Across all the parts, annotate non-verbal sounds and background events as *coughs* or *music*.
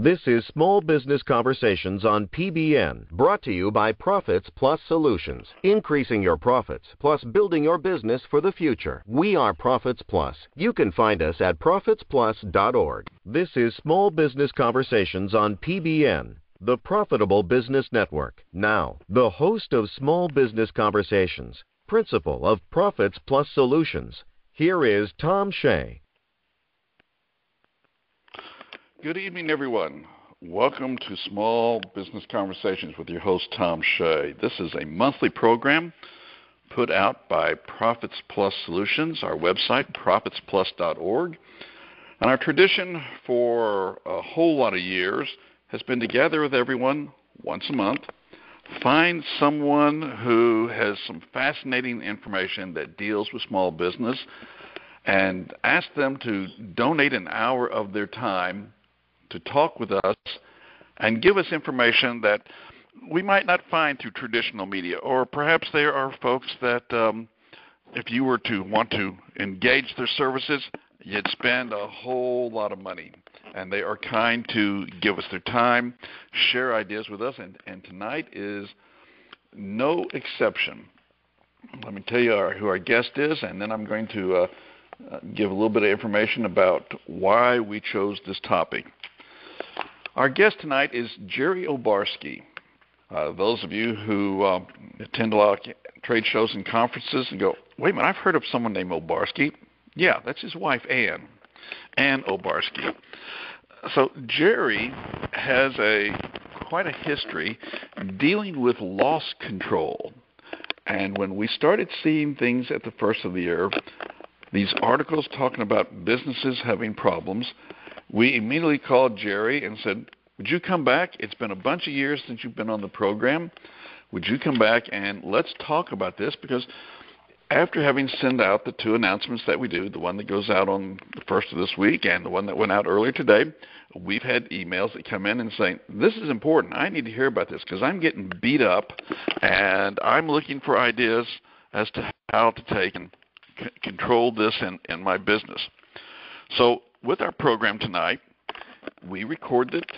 This is Small Business Conversations on PBN, brought to you by Profits Plus Solutions. Increasing your profits plus building your business for the future. We are Profits Plus. You can find us at profitsplus.org. This is Small Business Conversations on PBN, the Profitable Business Network. Now, the host of Small Business Conversations, principal of Profits Plus Solutions. Here is Tom Shay. Good evening, everyone. Welcome to Small Business Conversations with your host, Tom Shay. This is a monthly program put out by Profits Plus Solutions, our website, profitsplus.org. And our tradition for a whole lot of years has been to gather with everyone once a month, find someone who has some fascinating information that deals with small business, and ask them to donate an hour of their time to talk with us and give us information that we might not find through traditional media, or perhaps there are folks that, um, if you were to want to engage their services, you'd spend a whole lot of money. And they are kind to give us their time, share ideas with us, and, and tonight is no exception. Let me tell you our, who our guest is, and then I'm going to uh, uh, give a little bit of information about why we chose this topic. Our guest tonight is Jerry Obarski. Uh, those of you who uh, attend a lot of trade shows and conferences and go, wait a minute, I've heard of someone named Obarski. Yeah, that's his wife, Ann. Ann Obarski. So Jerry has a quite a history dealing with loss control. And when we started seeing things at the first of the year, these articles talking about businesses having problems, we immediately called Jerry and said, Would you come back? It's been a bunch of years since you've been on the program. Would you come back and let's talk about this? Because after having sent out the two announcements that we do, the one that goes out on the first of this week and the one that went out earlier today, we've had emails that come in and saying, This is important. I need to hear about this because I'm getting beat up and I'm looking for ideas as to how to take and c- control this in, in my business. So with our program tonight. We recorded it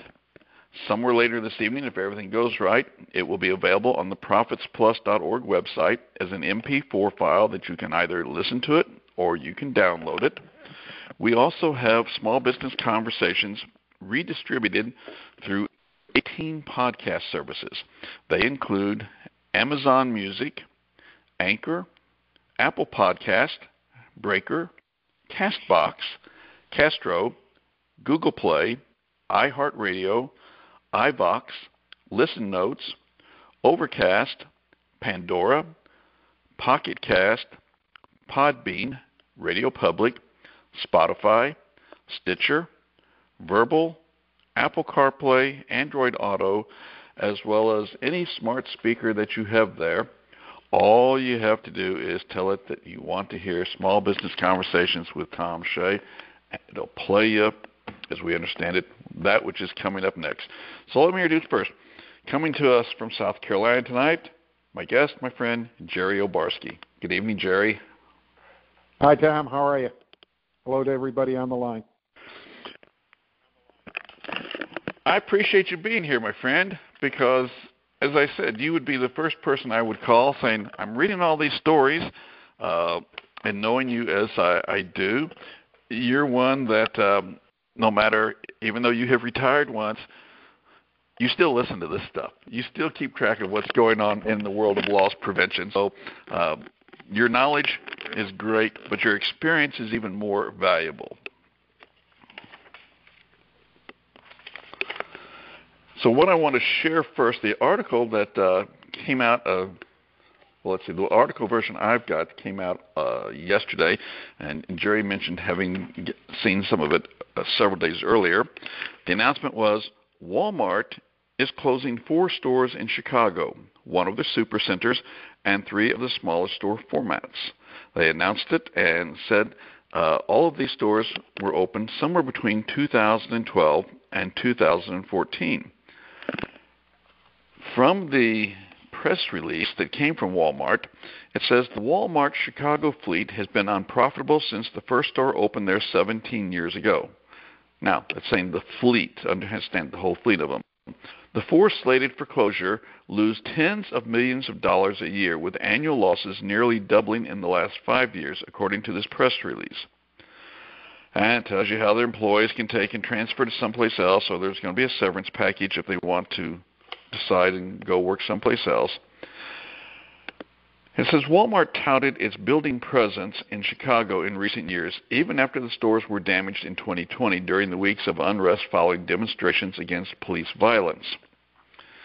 somewhere later this evening. If everything goes right, it will be available on the profitsplus.org website as an MP4 file that you can either listen to it or you can download it. We also have small business conversations redistributed through 18 podcast services. They include Amazon Music, Anchor, Apple Podcast, Breaker, Castbox, Castro, Google Play, iHeartRadio, iVoox, Listen Notes, Overcast, Pandora, Pocket Cast, Podbean, Radio Public, Spotify, Stitcher, Vurbl, Apple CarPlay, Android Auto, as well as any smart speaker that you have there. All you have to do is tell it that you want to hear Small Business Conversations with Tom Shay, It'll play you, as we understand it, that which is coming up next. So let me introduce first. Coming to us from South Carolina tonight, my guest, my friend, Jerry Obarski. Good evening, Jerry. Hi, Tom. How are you? Hello to everybody on the line. I appreciate you being here, my friend, because as I said, you would be the first person I would call saying, I'm reading all these stories, uh, and knowing you as I, I do, you're one that um, no matter, even though you have retired once, you still listen to this stuff. You still keep track of what's going on in the world of loss prevention. So uh, your knowledge is great, but your experience is even more valuable. So what I want to share first, the article that uh, came out of well, let's see. The article version I've got came out uh, yesterday, and Jerry mentioned having seen some of it uh, several days earlier. The announcement was Walmart is closing four stores in Chicago, one of the supercenters, and three of the smaller store formats. They announced it and said uh, all of these stores were open somewhere between 2012 and 2014. From the press release that came from Walmart, it says the Walmart Chicago fleet has been unprofitable since the first store opened there 17 years ago. Now, that's saying the fleet, understand the whole fleet of them. The four slated for closure lose tens of millions of dollars a year, with annual losses nearly doubling in the last five years, according to this press release. And it tells you how their employees can take and transfer to someplace else, or there's going to be a severance package if they want to decide and go work someplace else. It says Walmart touted its building presence in Chicago in recent years, even after the stores were damaged in 2020 during the weeks of unrest following demonstrations against police violence.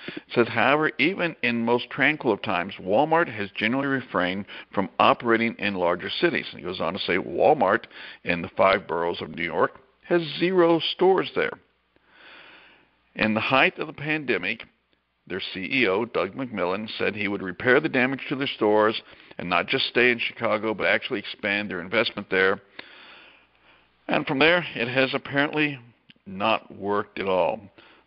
It says, however, even in most tranquil of times, Walmart has generally refrained from operating in larger cities. He goes on to say Walmart in the five boroughs of New York has zero stores there. In the height of the pandemic, their CEO, Doug McMillon, said he would repair the damage to their stores and not just stay in Chicago, but actually expand their investment there. And from there, it has apparently not worked at all.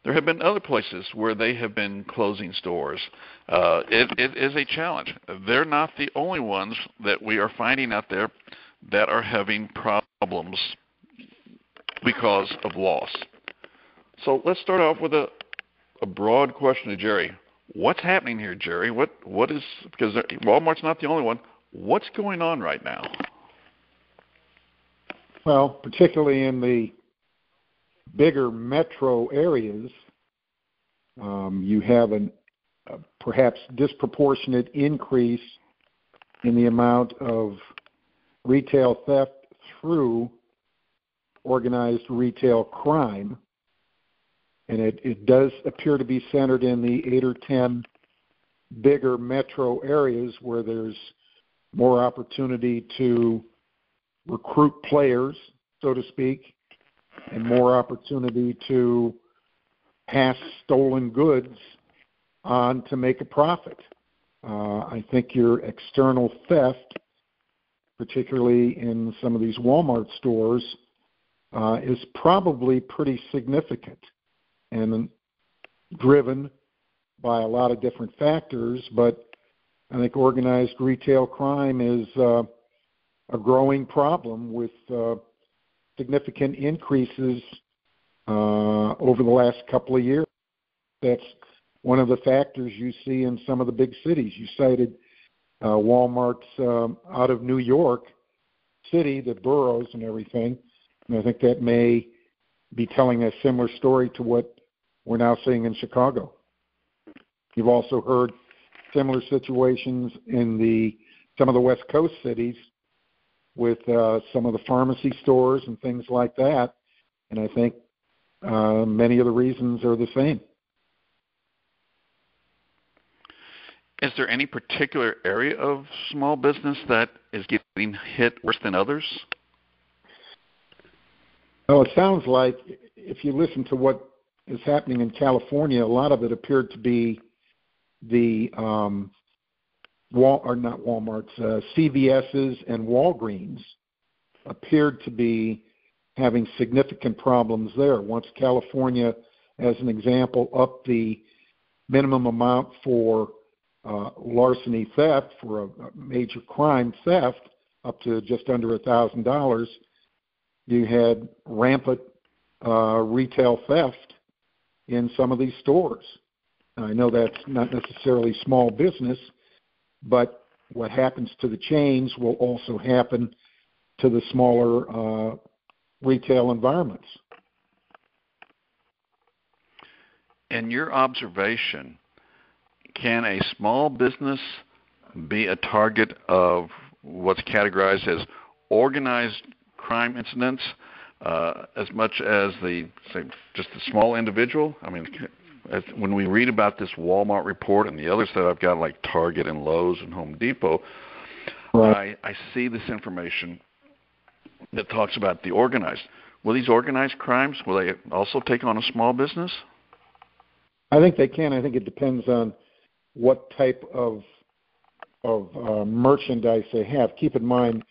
There have been other places where they have been closing stores. Uh, it, it is a challenge. They're not the only ones that we are finding out there that are having problems because of loss. So let's start off with a, a broad question to Jerry. What's happening here, Jerry? What what is because Walmart's not the only one. What's going on right now? Well, particularly in the bigger metro areas, um, you have an, a perhaps disproportionate increase in the amount of retail theft through organized retail crime and it, it does appear to be centered in the eight or ten bigger metro areas where there's more opportunity to recruit players, so to speak, and more opportunity to pass stolen goods on to make a profit. Uh, I think your external theft, particularly in some of these Walmart stores, uh, is probably pretty significant and driven by a lot of different factors. But I think organized retail crime is uh, a growing problem with uh, significant increases uh, over the last couple of years. That's one of the factors you see in some of the big cities. You cited uh, Walmart's um, out of New York City, the boroughs and everything. And I think that may be telling a similar story to what we're now seeing in Chicago. You've also heard similar situations in the some of the West Coast cities with uh, some of the pharmacy stores and things like that, and I think uh, many of the reasons are the same. Is there any particular area of small business that is getting hit worse than others? Well, it sounds like if you listen to what is happening in California, a lot of it appeared to be the um, Wal or not Walmart's, uh, CVS's and Walgreens appeared to be having significant problems there. Once California, as an example, upped the minimum amount for uh, larceny theft for a, a major crime theft up to just under a thousand dollars, you had rampant uh, retail theft in some of these stores. I know that's not necessarily small business, but what happens to the chains will also happen to the smaller uh, retail environments. In your observation, can a small business be a target of what's categorized as organized crime incidents uh, as much as the say just the small individual. I mean, as, when we read about this Walmart report and the others that I've got, like Target and Lowe's and Home Depot, right. I, I see this information that talks about the organized. Will these organized crimes will they also take on a small business? I think they can. I think it depends on what type of of uh, merchandise they have. Keep in mind,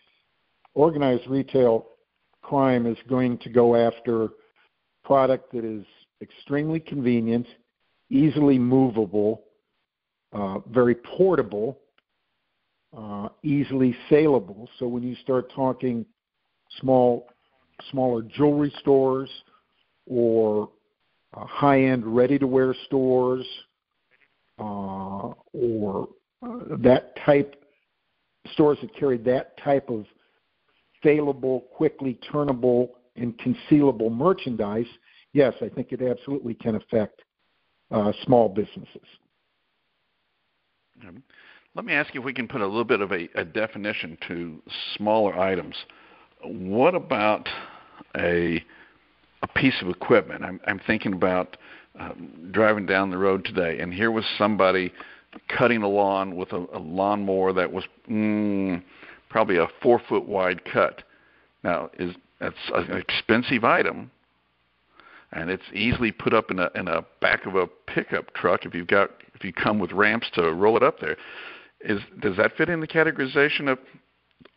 organized retail crime is going to go after product that is extremely convenient, easily movable, uh, very portable, uh, easily saleable. So when you start talking small, smaller jewelry stores or uh, high-end ready-to-wear stores uh, or uh, that type stores that carry that type of saleable, quickly turnable, and concealable merchandise, yes, I think it absolutely can affect uh, small businesses. Let me ask you if we can put a little bit of a, a definition to smaller items. What about a a piece of equipment? I'm, I'm thinking about um, driving down the road today, and here was somebody cutting a lawn with a, a lawnmower that was mm, probably a four foot wide cut. Now, is that's an expensive item, and it's easily put up in a in a back of a pickup truck if you've got if you come with ramps to roll it up there. Is does that fit in the categorization of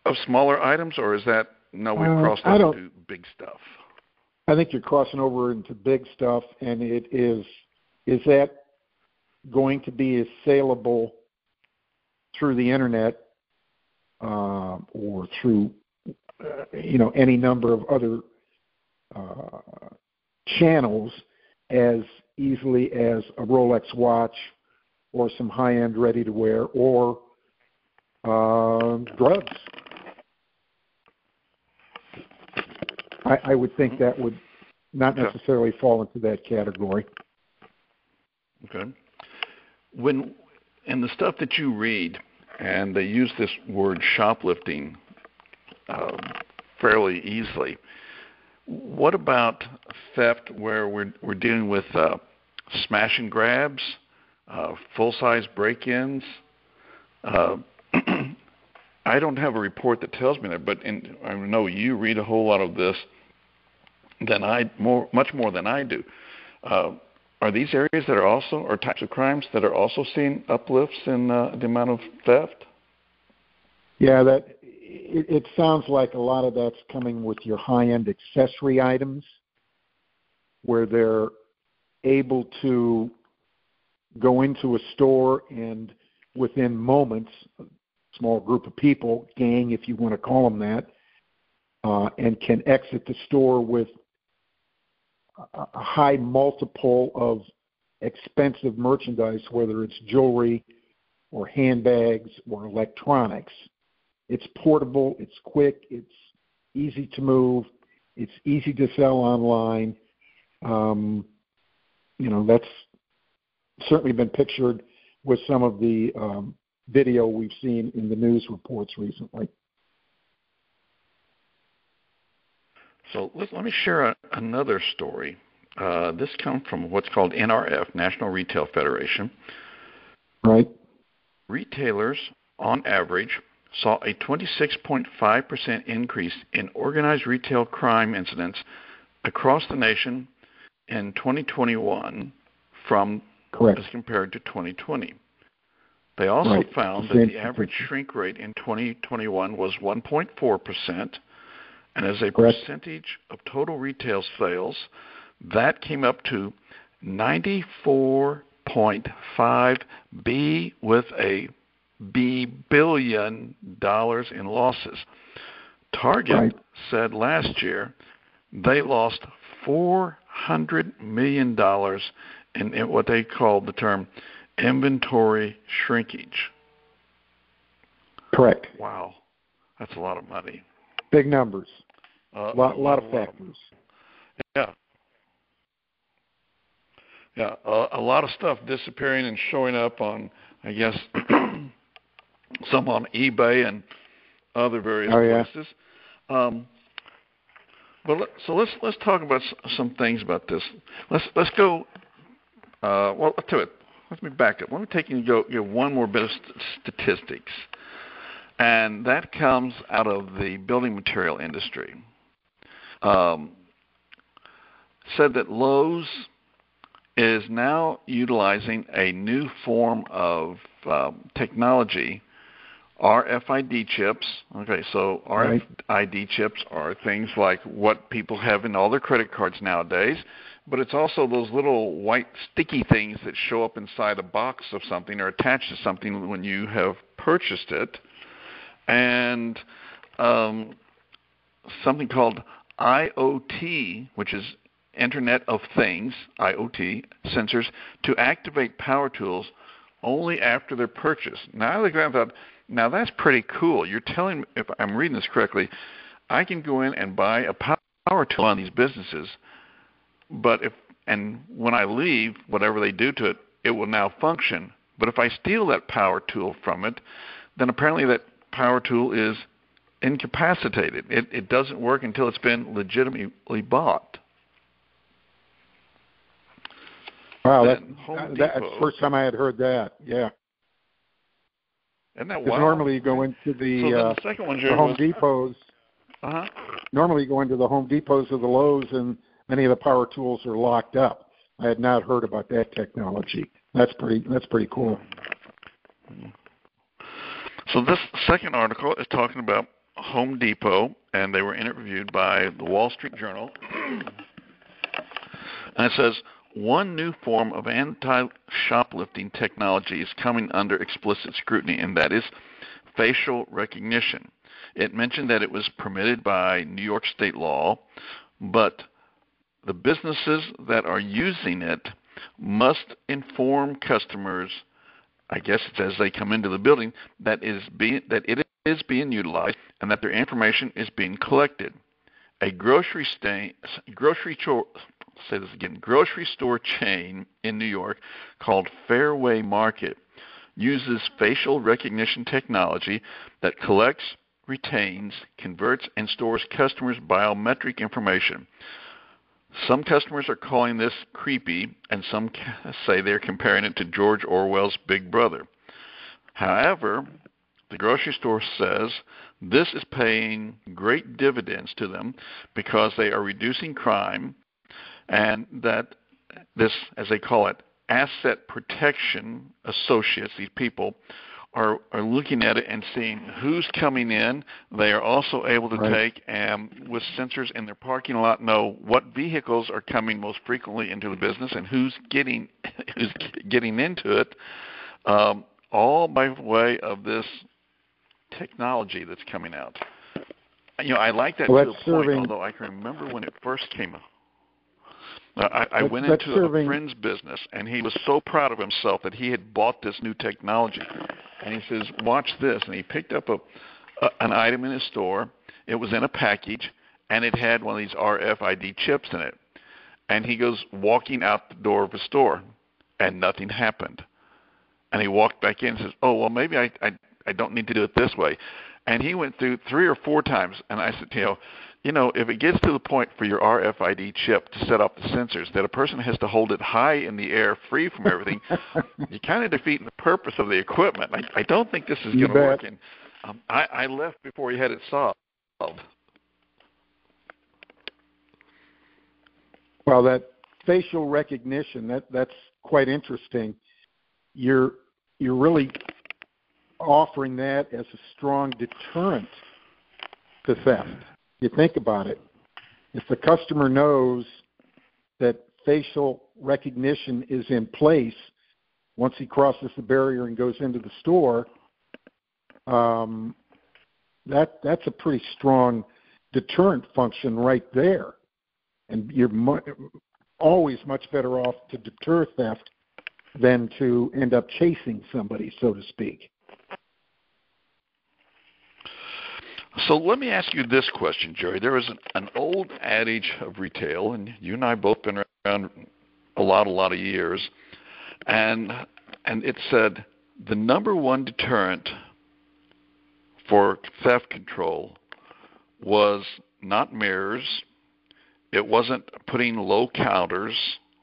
of smaller items, or is that no we've uh, crossed over to big stuff? I think you're crossing over into big stuff, and it is is that going to be as saleable through the internet uh, or through uh, you know any number of other uh, channels as easily as a Rolex watch or some high-end ready-to-wear or uh, drugs. I, I would think that would not necessarily fall into that category. Okay when in the stuff that you read, and they use this word shoplifting uh, fairly easily. What about theft, where we're we're dealing with uh, smash and grabs, uh, full size break-ins? Uh, *clears throat* I don't have a report that tells me that, but in, I know you read a whole lot of this than I more much more than I do. Are these areas that are also, or types of crimes that are also seeing uplifts in uh, the amount of theft? Yeah, that it, it sounds like a lot of that's coming with your high-end accessory items, where they're able to go into a store and within moments, a small group of people, gang if you want to call them that, uh, and can exit the store with a high multiple of expensive merchandise, whether it's jewelry or handbags or electronics. It's portable, it's quick, it's easy to move, it's easy to sell online. Um, you know, that's certainly been pictured with some of the um, video we've seen in the news reports recently. So let, let me share a, another story. Uh, this comes from what's called NRF, National Retail Federation. Right. Retailers, on average, saw a 26.5% increase in organized retail crime incidents across the nation in 2021 from Correct. as compared to 2020. They also right. found that the average shrink rate in 2021 was 1.4%, and as a Correct. percentage of total retail sales, that came up to 94.5 B with a B billion dollars in losses. Target right. said last year they lost 400 million dollars in, in what they called the term inventory shrinkage. Correct. Wow, that's a lot of money. Big numbers. A uh, lot, a lot of factors. Yeah. Yeah, a, a lot of stuff disappearing and showing up on, I guess, *clears throat* some on eBay and other various oh, yeah. places. Um, but let, so let's let's talk about some things about this. Let's let's go. Uh, well, to it. Let me back up. Let me take you go give one more bit of st- statistics, and that comes out of the building material industry um, said that Lowe's is now utilizing a new form of um, technology, RFID chips. Okay, so RFID right. chips are things like what people have in all their credit cards nowadays, but it's also those little white sticky things that show up inside a box of something or attached to something when you have purchased it. And um, something called IoT, which is Internet of Things, IoT, sensors to activate power tools only after their purchase. Now, I looked and thought, now that's pretty cool. You're telling if I'm reading this correctly, I can go in and buy a power tool on these businesses, but if and when I leave, whatever they do to it, it will now function. But if I steal that power tool from it, then apparently that power tool is incapacitated. It, it doesn't work until it's been legitimately bought. Wow, that, that's the first time I had heard that. Yeah. Isn't that wild? Normally you go into the, so uh, the second one, the Home was, Depots. Uh-huh. Normally you go into the Home Depots or the Lowe's, and many of the power tools are locked up. I had not heard about that technology. That's pretty. That's pretty cool. So this second article is talking about Home Depot, and they were interviewed by the Wall Street Journal. And it says one new form of anti shoplifting technology is coming under explicit scrutiny, and that is facial recognition. It mentioned that it was permitted by New York state law, but the businesses that are using it must inform customers, I guess it's as they come into the building, that is being that it is being utilized and that their information is being collected. A grocery grocery store, say this again, grocery store chain in New York called Fairway Market uses facial recognition technology that collects, retains, converts, and stores customers' biometric information. Some customers are calling this creepy, and some *laughs* say they're comparing it to George Orwell's Big Brother. However, the grocery store says this is paying great dividends to them because they are reducing crime and that this, as they call it, asset protection associates, these people, are, are looking at it and seeing who's coming in. They are also able to right. take and with sensors in their parking lot know what vehicles are coming most frequently into the business and who's getting *laughs* who's getting into it. Um, all by way of this technology that's coming out. You know, I like that well, to a serving, point, although I can remember when it first came out. I, I went into serving, a friend's business, and he was so proud of himself that he had bought this new technology. And he says, "Watch this!" And he picked up a, a an item in his store. It was in a package, and it had one of these RFID chips in it. And he goes walking out the door of the store, and nothing happened. And he walked back in and says, "Oh well, maybe I I, I don't need to do it this way." And he went through three or four times, and I said, "You know." You know, if it gets to the point for your RFID chip to set off the sensors that a person has to hold it high in the air, free from everything, *laughs* you're kind of defeating the purpose of the equipment. I, I don't think this is going to work. And um, I, I left before he had it solved. Well, that facial recognition that that's quite interesting. You're you're really offering that as a strong deterrent to theft you think about it, if the customer knows that facial recognition is in place once he crosses the barrier and goes into the store, um, that that's a pretty strong deterrent function right there, and you're mu- always much better off to deter theft than to end up chasing somebody, so to speak. So let me ask you this question, Jerry. There is an, an old adage of retail, and you and I both been around a lot, a lot of years, and and it said the number one deterrent for theft control was not mirrors. It wasn't putting low counters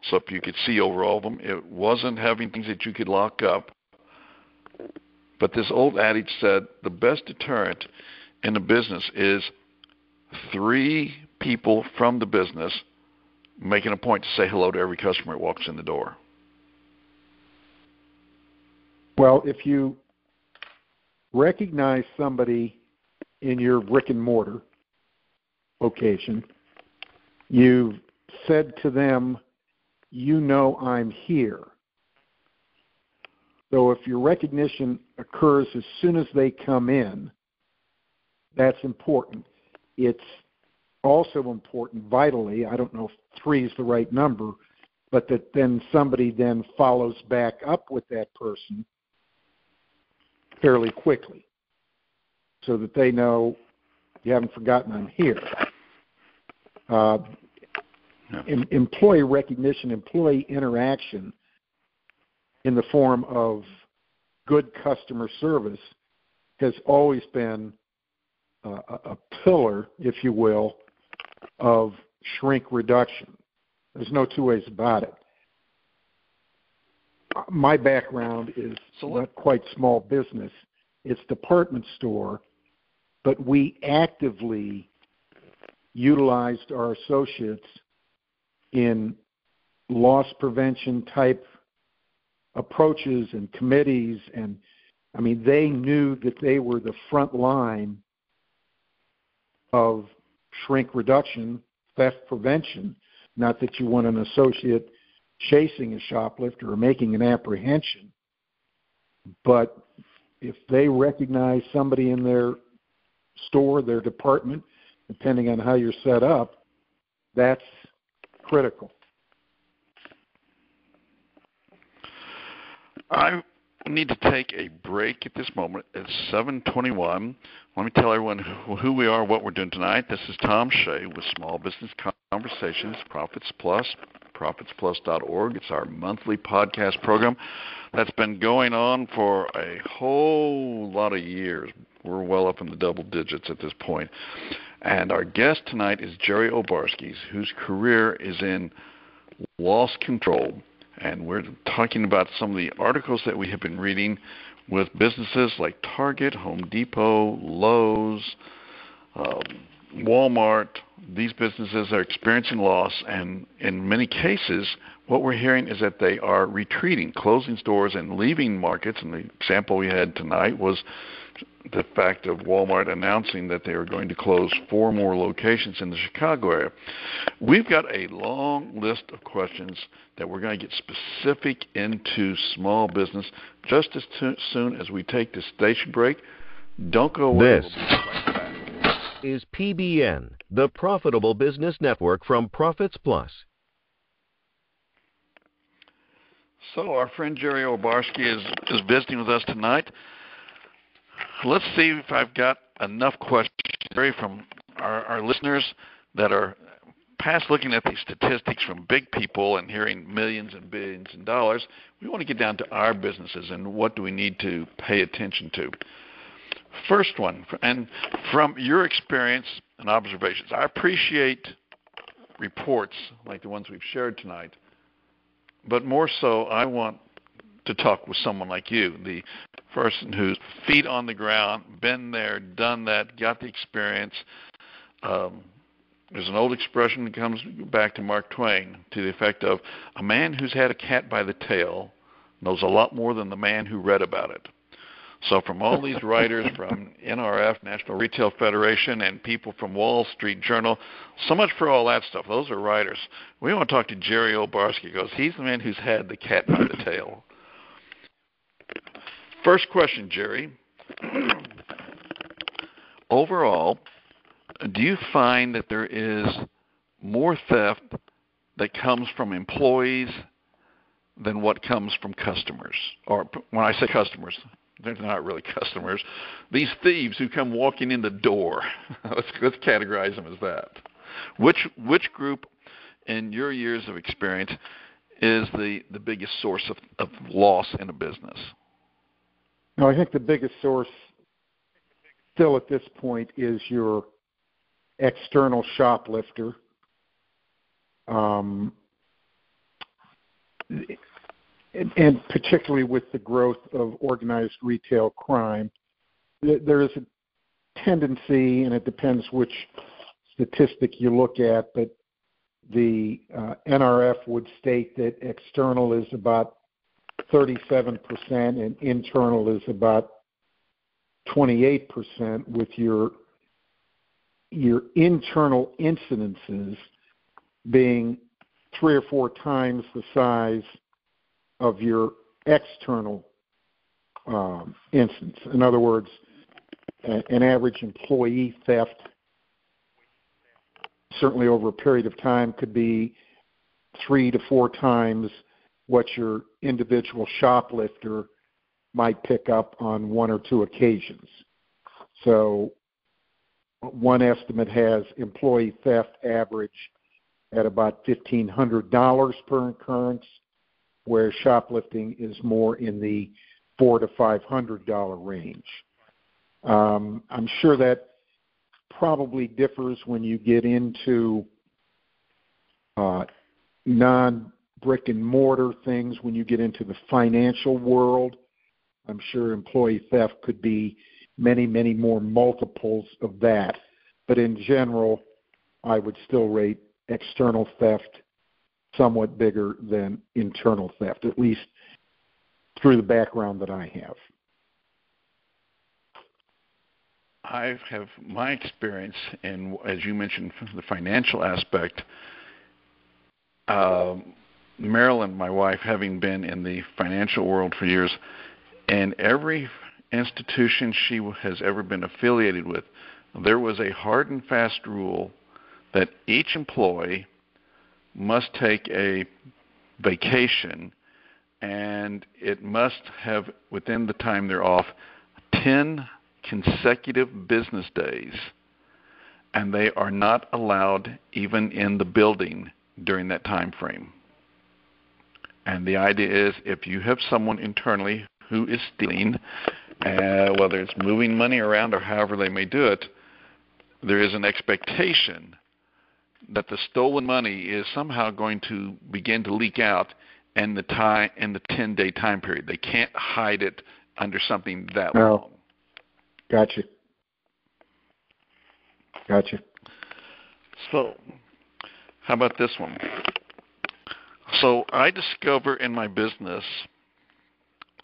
so if you could see over all of them. It wasn't having things that you could lock up. But this old adage said the best deterrent in a business is three people from the business making a point to say hello to every customer that walks in the door. Well, if you recognize somebody in your brick and mortar location, you've said to them, You know I'm here. So if your recognition occurs as soon as they come in, that's important. It's also important, vitally, I don't know if three is the right number, but that then somebody then follows back up with that person fairly quickly so that they know you haven't forgotten I'm here. Uh, em- employee recognition, employee interaction in the form of good customer service has always been uh, a pillar, if you will, of shrink reduction. There's no two ways about it. My background is so not quite small business. It's department store, but we actively utilized our associates in loss prevention type approaches and committees and I mean they knew that they were the front line of shrink reduction, theft prevention, not that you want an associate chasing a shoplifter or making an apprehension. But if they recognize somebody in their store, their department, depending on how you're set up, that's critical. I need to take a break at this moment. It's 7:21. Let me tell everyone who we are, what we're doing tonight. This is Tom Shay with Small Business Conversations, Profits Plus, profitsplus.org. It's our monthly podcast program that's been going on for a whole lot of years. We're well up in the double digits at this point. And our guest tonight is Jerry Obarski, whose career is in loss control and we're talking about some of the articles that we have been reading with businesses like Target, Home Depot, Lowe's, um, Walmart. These businesses are experiencing loss, and in many cases, what we're hearing is that they are retreating, closing stores, and leaving markets. And the example we had tonight was the fact of Walmart announcing that they are going to close four more locations in the Chicago area. We've got a long list of questions that we're going to get specific into small business just as t- soon as we take the station break. Don't go away. This is PBN, the Profitable Business Network from Profits Plus. So our friend Jerry Obarski is, is visiting with us tonight let's see if I've got enough questions from our, our listeners that are past looking at these statistics from big people and hearing millions and billions of dollars. We want to get down to our businesses and what do we need to pay attention to. First one, and from your experience and observations, I appreciate reports like the ones we've shared tonight, but more so, I want to talk with someone like you, the person who's feet on the ground, been there, done that, got the experience. Um, there's an old expression that comes back to Mark Twain to the effect of a man who's had a cat by the tail knows a lot more than the man who read about it. So, from all these *laughs* writers from NRF, National Retail Federation, and people from Wall Street Journal, so much for all that stuff. Those are writers. We want to talk to Jerry Obarski because he's the man who's had the cat by the tail. First question, Jerry. Overall, do you find that there is more theft that comes from employees than what comes from customers? Or when I say customers, they're not really customers. These thieves who come walking in the door. *laughs* let's, let's categorize them as that. Which which group, in your years of experience, is the the biggest source of, of loss in a business? No, I think the biggest source still at this point is your external shoplifter. Um, and, and particularly with the growth of organized retail crime, there is a tendency, and it depends which statistic you look at, but the uh, NRF would state that external is about 37% and internal is about 28% with your your internal incidences being three or four times the size of your external um, instance. In other words, an average employee theft certainly over a period of time could be three to four times what your individual shoplifter might pick up on one or two occasions. So one estimate has employee theft average at about $1,500 per occurrence, where shoplifting is more in the four to five hundred dollar range. Um, I'm sure that probably differs when you get into uh, non brick and mortar things, when you get into the financial world. I'm sure employee theft could be many, many more multiples of that. But in general, I would still rate external theft somewhat bigger than internal theft, at least through the background that I have. I have my experience in, as you mentioned, the financial aspect. Uh, Marilyn, my wife, having been in the financial world for years, and every institution she has ever been affiliated with, there was a hard and fast rule that each employee must take a vacation and it must have, within the time they're off, 10 consecutive business days, and they are not allowed even in the building during that time frame. And the idea is if you have someone internally who is stealing, uh, whether it's moving money around or however they may do it, there is an expectation that the stolen money is somehow going to begin to leak out in the time in the 10 day time period. They can't hide it under something that no. long. Gotcha. Gotcha. So, how about this one? So, I discover in my business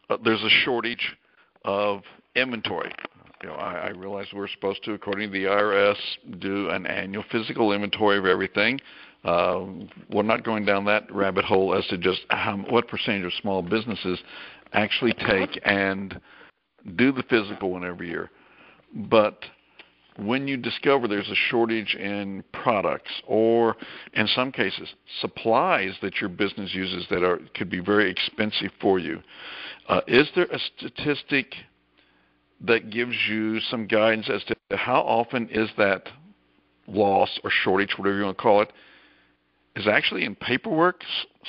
uh, there's a shortage of inventory. You know, I, I realize we're supposed to, according to the IRS, do an annual physical inventory of everything. Uh, we're not going down that rabbit hole as to just how, what percentage of small businesses actually take and do the physical one every year. But when you discover there's a shortage in products or in some cases supplies that your business uses that are could be very expensive for you uh, is there a statistic that gives you some guidance as to how often is that loss or shortage whatever you want to call it is actually in paperwork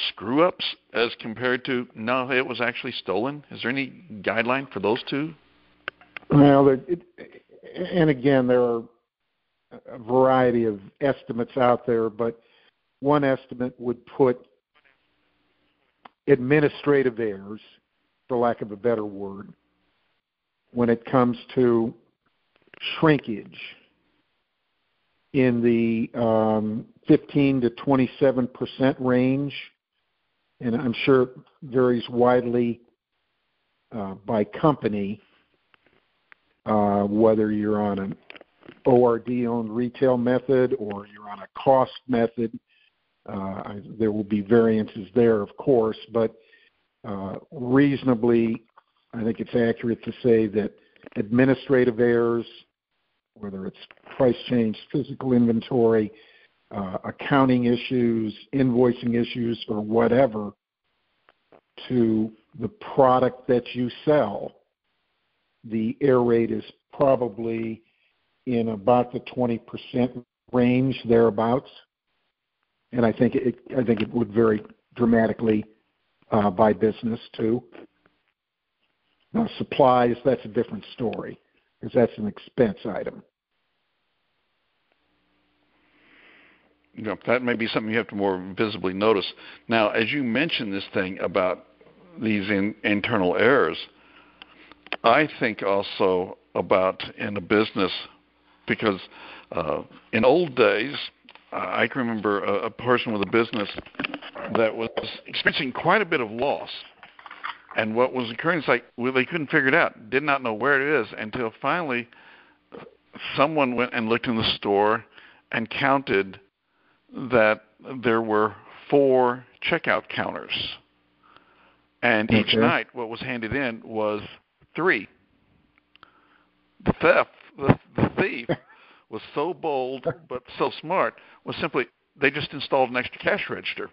screw ups as compared to no it was actually stolen? Is there any guideline for those two? Well, it, and again, there are a variety of estimates out there, but one estimate would put administrative errors, for lack of a better word, when it comes to shrinkage in the um, 15 to 27 percent range, and I'm sure it varies widely uh, by company uh, whether you're on an ORD owned retail method or you're on a cost method. Uh, there will be variances there, of course, but uh, reasonably, I think it's accurate to say that administrative errors, whether it's price change, physical inventory, uh, accounting issues, invoicing issues, or whatever, to the product that you sell the air rate is probably in about the 20% range thereabouts. And I think it I think it would vary dramatically uh, by business too. Now supplies, that's a different story because that's an expense item. Yeah, that may be something you have to more visibly notice. Now, as you mentioned this thing about these in, internal errors, I think also about in a business because uh, in old days, uh, I can remember a, a person with a business that was experiencing quite a bit of loss. And what was occurring is like, well, they couldn't figure it out, did not know where it is until finally someone went and looked in the store and counted that there were four checkout counters. And each okay. night, what was handed in was three. The theft, the, the thief, *laughs* was so bold but so smart was simply they just installed an extra cash register.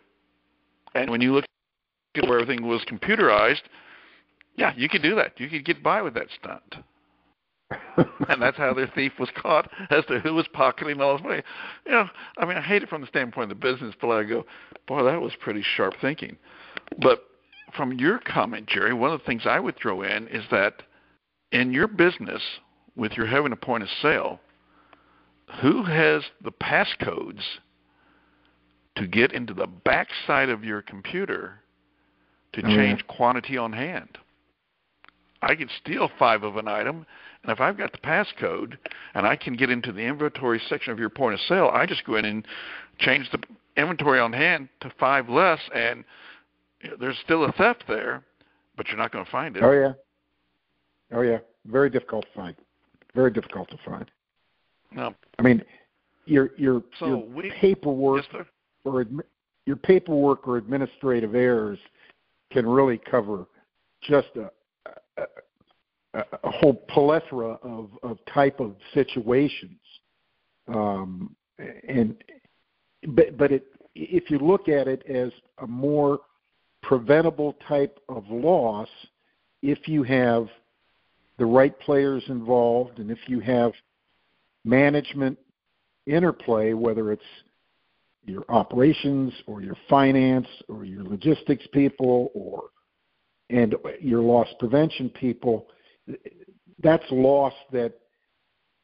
And when you look at where everything was computerized, yeah, you could do that. You could get by with that stunt. and that's how their thief was caught as to who was pocketing all his money. You know, I mean, I hate it from the standpoint of the business, but I go, boy, that was pretty sharp thinking. But from your comment, Jerry, one of the things I would throw in is that in your business, with your having a point of sale, who has the passcodes to get into the backside of your computer to mm-hmm. change quantity on hand? I can steal five of an item, and if I've got the passcode and I can get into the inventory section of your point of sale, I just go in and change the inventory on hand to five less, and there's still a theft there, but you're not going to find it. Oh yeah, oh yeah, very difficult to find. Very difficult to find. No, I mean, your your so your we, paperwork yes, or your paperwork or administrative errors can really cover just a, a, a whole plethora of, of type of situations. Um, and but but it if you look at it as a more preventable type of loss, if you have the right players involved and if you have management interplay, whether it's your operations or your finance or your logistics people or and your loss prevention people, that's loss that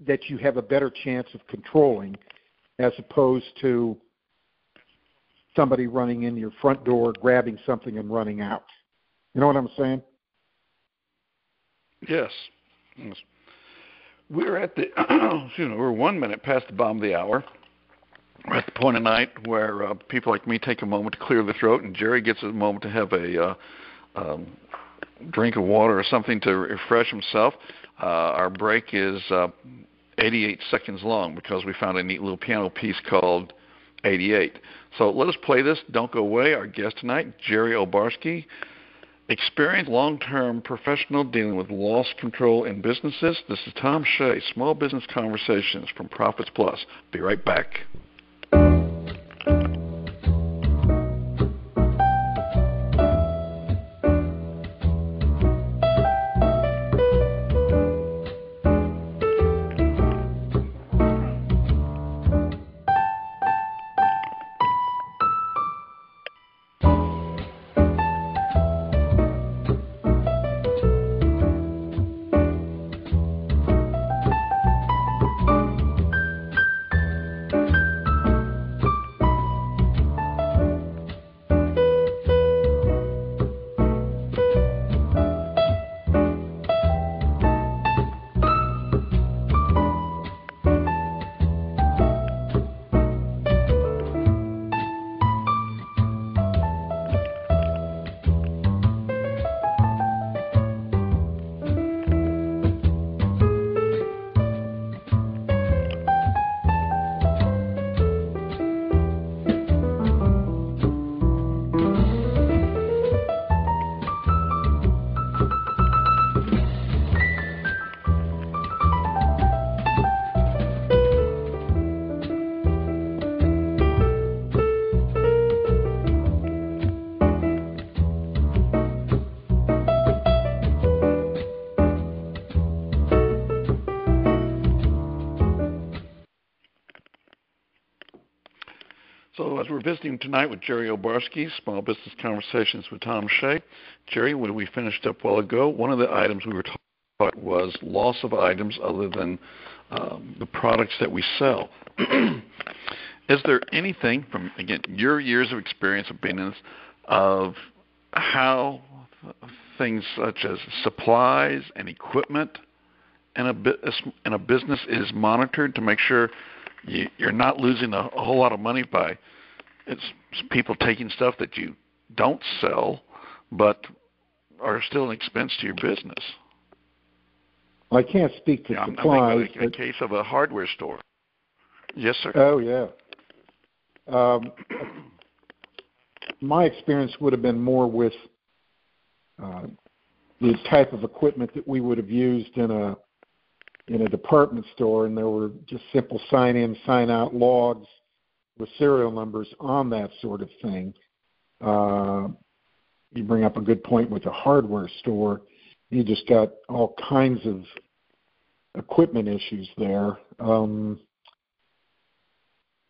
that you have a better chance of controlling as opposed to somebody running in your front door, grabbing something and running out. You know what I'm saying? Yes. yes. We're at the *clears throat* excuse me, we're one minute past the bottom of the hour. We're at the point of night where uh, people like me take a moment to clear the throat, and Jerry gets a moment to have a uh, um, drink of water or something to refresh himself. Uh, our break is uh, 88 seconds long because we found a neat little piano piece called 88. So let us play this. Don't go away. Our guest tonight, Jerry Obarski, experienced long-term professional dealing with loss control in businesses. This is Tom Shay, Small Business Conversations from Profits Plus. Be right back. Visiting tonight with Jerry Obarski, Small Business Conversations with Tom Shay. Jerry, when we finished up a while ago, one of the items we were talking about was loss of items other than um, the products that we sell. *clears throat* Is there anything from, again, your years of experience of being in this, of how things such as supplies and equipment in a, in a business is monitored to make sure you, you're not losing a, a whole lot of money by – it's people taking stuff that you don't sell, but are still an expense to your business. I can't speak to yeah, supplies. I'm, I'm a case of a hardware store. Yes, sir. Oh yeah. Um, my experience would have been more with uh, the type of equipment that we would have used in a in a department store, and there were just simple sign in, sign out logs with serial numbers on that sort of thing. Uh, you bring up a good point with a hardware store. You just got all kinds of equipment issues there. Um,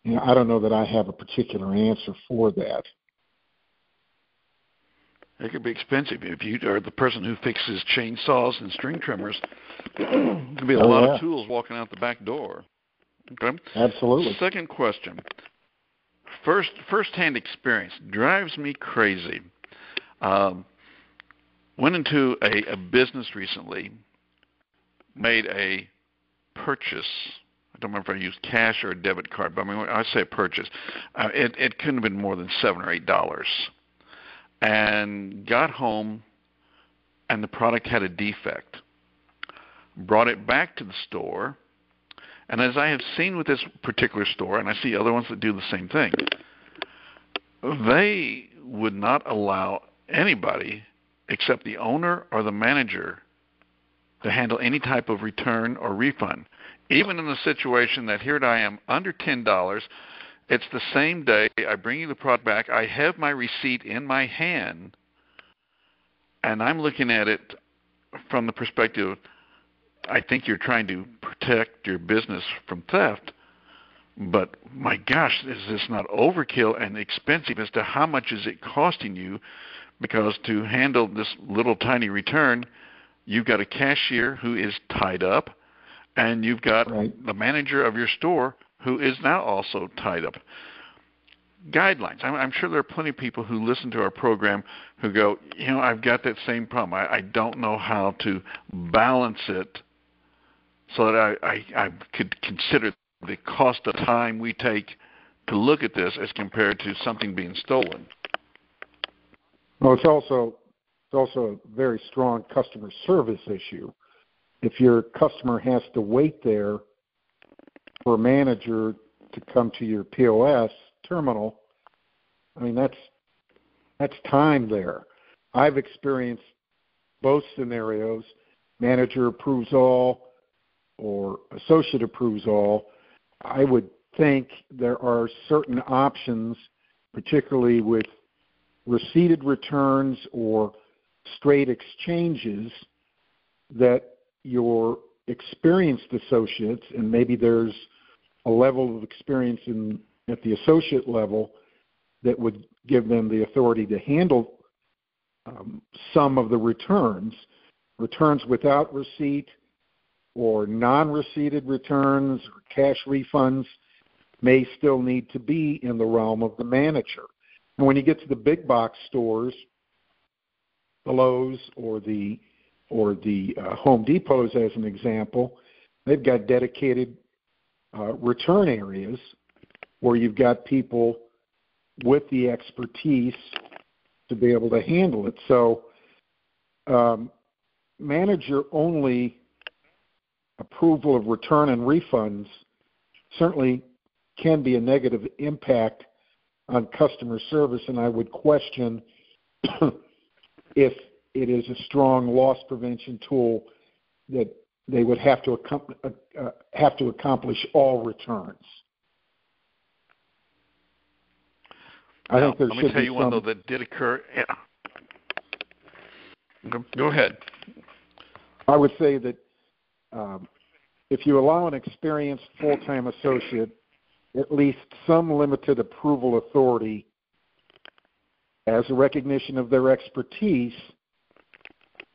you know, I don't know that I have a particular answer for that. It could be expensive if you are the person who fixes chainsaws and string trimmers. there could be a oh, lot yeah. of tools walking out the back door. Okay. Absolutely. Second question. First, first-hand experience drives me crazy. Um, went into a, a business recently, made a purchase. I don't remember if I used cash or a debit card, but I mean, I say purchase. Uh, it, it couldn't have been more than seven or eight dollars and got home and the product had a defect. Brought it back to the store, and as I have seen with this particular store, and I see other ones that do the same thing, they would not allow anybody except the owner or the manager to handle any type of return or refund. Even in the situation that here I am under ten dollars, it's the same day. I bring you the product back. I have my receipt in my hand, and I'm looking at it from the perspective I think you're trying to protect your business from theft. But my gosh, is this not overkill and expensive as to how much is it costing you? Because to handle this little tiny return, you've got a cashier who is tied up, and you've got right. the manager of your store who is now also tied up. Guidelines. I'm, I'm, sure there are plenty of people who listen to our program who go, you know, I've got that same problem. I, I don't know how to balance it so that I, I, I could consider the cost of time we take to look at this as compared to something being stolen. Well, it's also it's also a very strong customer service issue. If your customer has to wait there for a manager to come to your POS terminal, I mean that's that's time there. I've experienced both scenarios. Manager approves all or associate approves all. I would think there are certain options, particularly with receipted returns or straight exchanges, that your experienced associates, and maybe there's a level of experience in at the associate level that would give them the authority to handle um, some of the returns, returns without receipt or non-receipted returns or cash refunds may still need to be in the realm of the manager. And when you get to the big box stores, the Lowe's or the or the uh, Home Depots as an example, they've got dedicated uh, return areas where you've got people with the expertise to be able to handle it. So, um, manager only approval of return and refunds certainly can be a negative impact on customer service, and I would question *coughs* if it is a strong loss prevention tool that they would have to uh, uh, have to accomplish all returns. I now, think there let me tell you some... one though that did occur. Yeah. Go ahead. I would say that um, if you allow an experienced full-time associate at least some limited approval authority as a recognition of their expertise,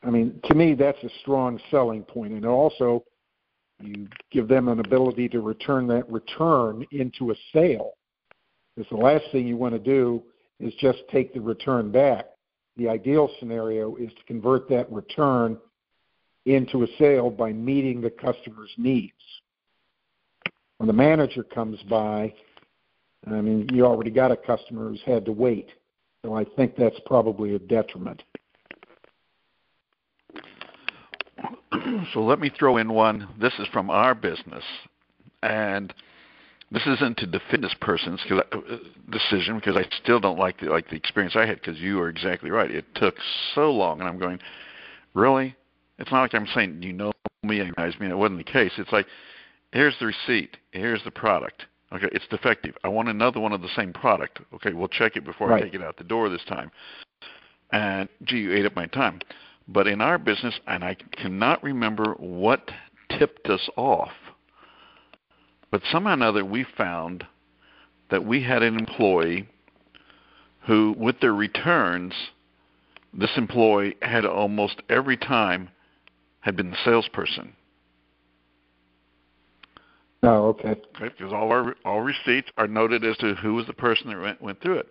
I mean, to me, that's a strong selling point. And also, you give them an ability to return that return into a sale. Because the last thing you want to do is just take the return back. The ideal scenario is to convert that return into a sale by meeting the customer's needs. When the manager comes by, I mean, you already got a customer who's had to wait. So I think that's probably a detriment. so let me throw in one. This is from our business, and this isn't to defend this person's decision because I still don't like the like the experience I had because you are exactly right. It took so long, and I'm going, really? It's not like I'm saying you know me and recognized me, it wasn't the case. It's like, here's the receipt, here's the product. Okay, it's defective. I want another one of the same product. Okay, we'll check it before right. I take it out the door this time. And gee, you ate up my time. But in our business, and I cannot remember what tipped us off, but somehow or another we found that we had an employee who, with their returns, this employee had almost every time had been the salesperson. Oh, okay. Because all our all receipts are noted as to who was the person that went went through it,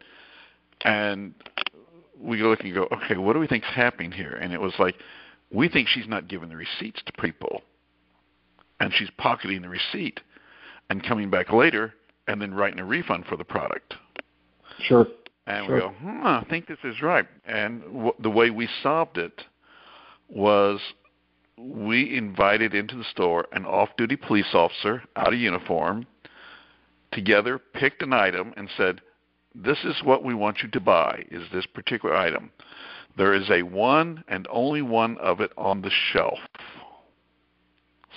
and we look and go, okay, what do we think's happening here? And it was like, we think she's not giving the receipts to people, and she's pocketing the receipt, and coming back later and then writing a refund for the product. Sure. And sure. we go, hmm, I think this is right. And w- the way we solved it was we invited into the store an off-duty police officer out of uniform. Together, picked an item and said, "This is what we want you to buy. Is this particular item? There is a one and only one of it on the shelf.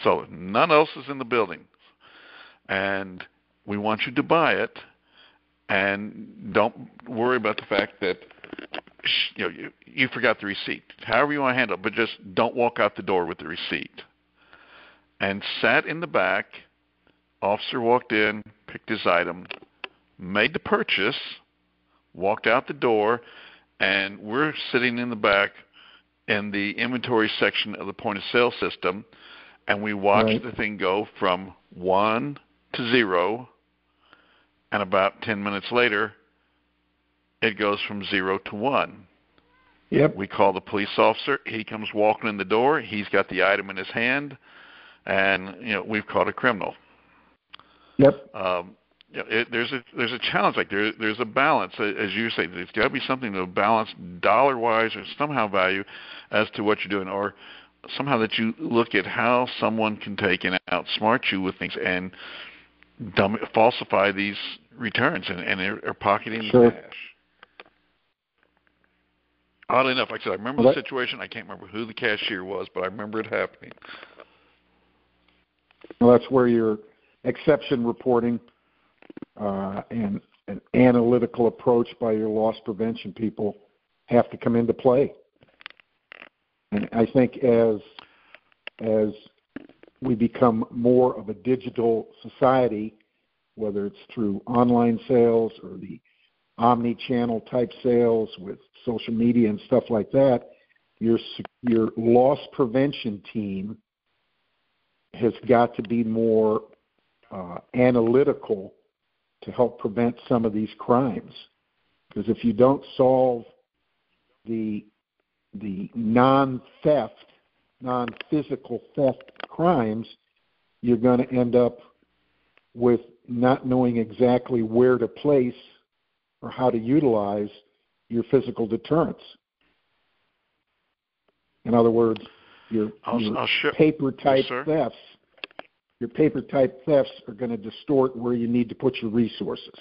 So none else is in the building, and we want you to buy it." and don't worry about the fact that you know you, you forgot the receipt. However you want to handle it, but just don't walk out the door with the receipt. And sat in the back. Officer walked in, picked his item, made the purchase, walked out the door, and we're sitting in the back in the inventory section of the point of sale system, and we watched Right. the thing go from one to zero and about 10 minutes later, it goes from zero to one. Yep. We call the police officer. He comes walking in the door. He's got the item in his hand, and you know we've caught a criminal. Yep. Um, you know, it, there's a there's a challenge like there there's a balance as you say. There's got to be something to balance dollar wise or somehow value as to what you're doing, or somehow that you look at how someone can take and outsmart you with things and dumb, falsify these returns and, and are, are pocketing Sure. the cash. Oddly enough, like I said, I remember the situation. I can't remember who the cashier was, but I remember it happening. Well, that's where your exception reporting uh, and an analytical approach by your loss prevention people have to come into play. And I think as as we become more of a digital society, whether it's through online sales or the omni-channel type sales with social media and stuff like that, your your loss prevention team has got to be more uh, analytical to help prevent some of these crimes. Because if you don't solve the the non-theft, non-physical theft crimes, you're going to end up with not knowing exactly where to place or how to utilize your physical deterrence. In other words, your, your share. paper type sir. thefts, your paper type thefts are going to distort where you need to put your resources.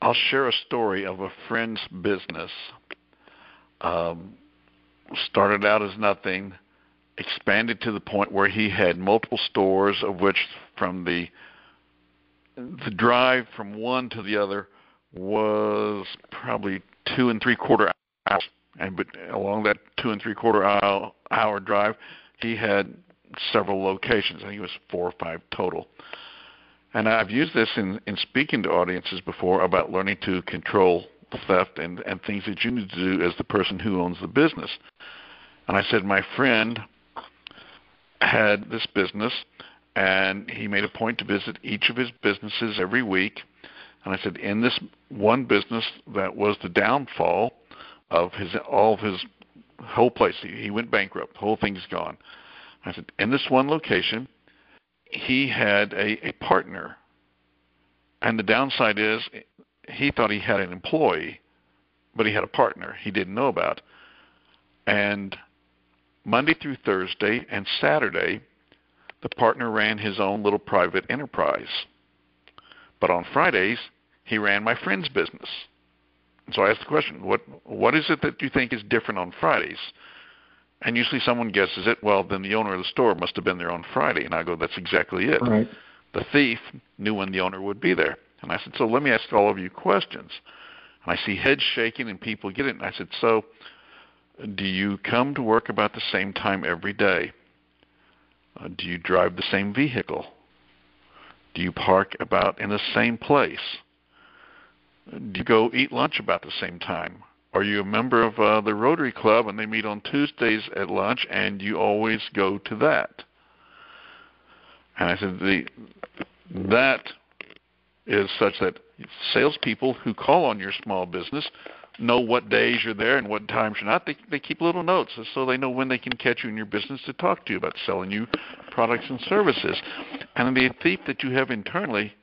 I'll share a story of a friend's business. Um, started out as nothing, expanded to the point where he had multiple stores, of which from the the drive from one to the other was probably two and three quarter hours, and but along that two and three quarter hour, hour drive, he had several locations. I think it was four or five total. And I've used this in, in speaking to audiences before about learning to control theft and, and things that you need to do as the person who owns the business. And I said, my friend had this business, and he made a point to visit each of his businesses every week. And I said, in this one business that was the downfall of his all of his whole place, he, he went bankrupt. The whole thing's gone. I said, in this one location, he had a, a partner. And the downside is he thought he had an employee, but he had a partner he didn't know about. And Monday through Thursday and Saturday, the partner ran his own little private enterprise. But on Fridays, he ran my friend's business. So I asked the question, what what is it that you think is different on Fridays? And usually someone guesses it, well, then the owner of the store must have been there on Friday. And I go, that's exactly it. Right. The thief knew when the owner would be there. And I said, so let me ask all of you questions. And I see heads shaking and people get it. And I said, so do you come to work about the same time every day? Uh, do you drive the same vehicle? Do you park about in the same place? Do you go eat lunch about the same time? Are you a member of uh, the Rotary Club and they meet on Tuesdays at lunch and you always go to that? And I said, the, that is such that salespeople who call on your small business know what days you're there and what times you're not. They they keep little notes so they know when they can catch you in your business to talk to you about selling you products and services. And the thief that you have internally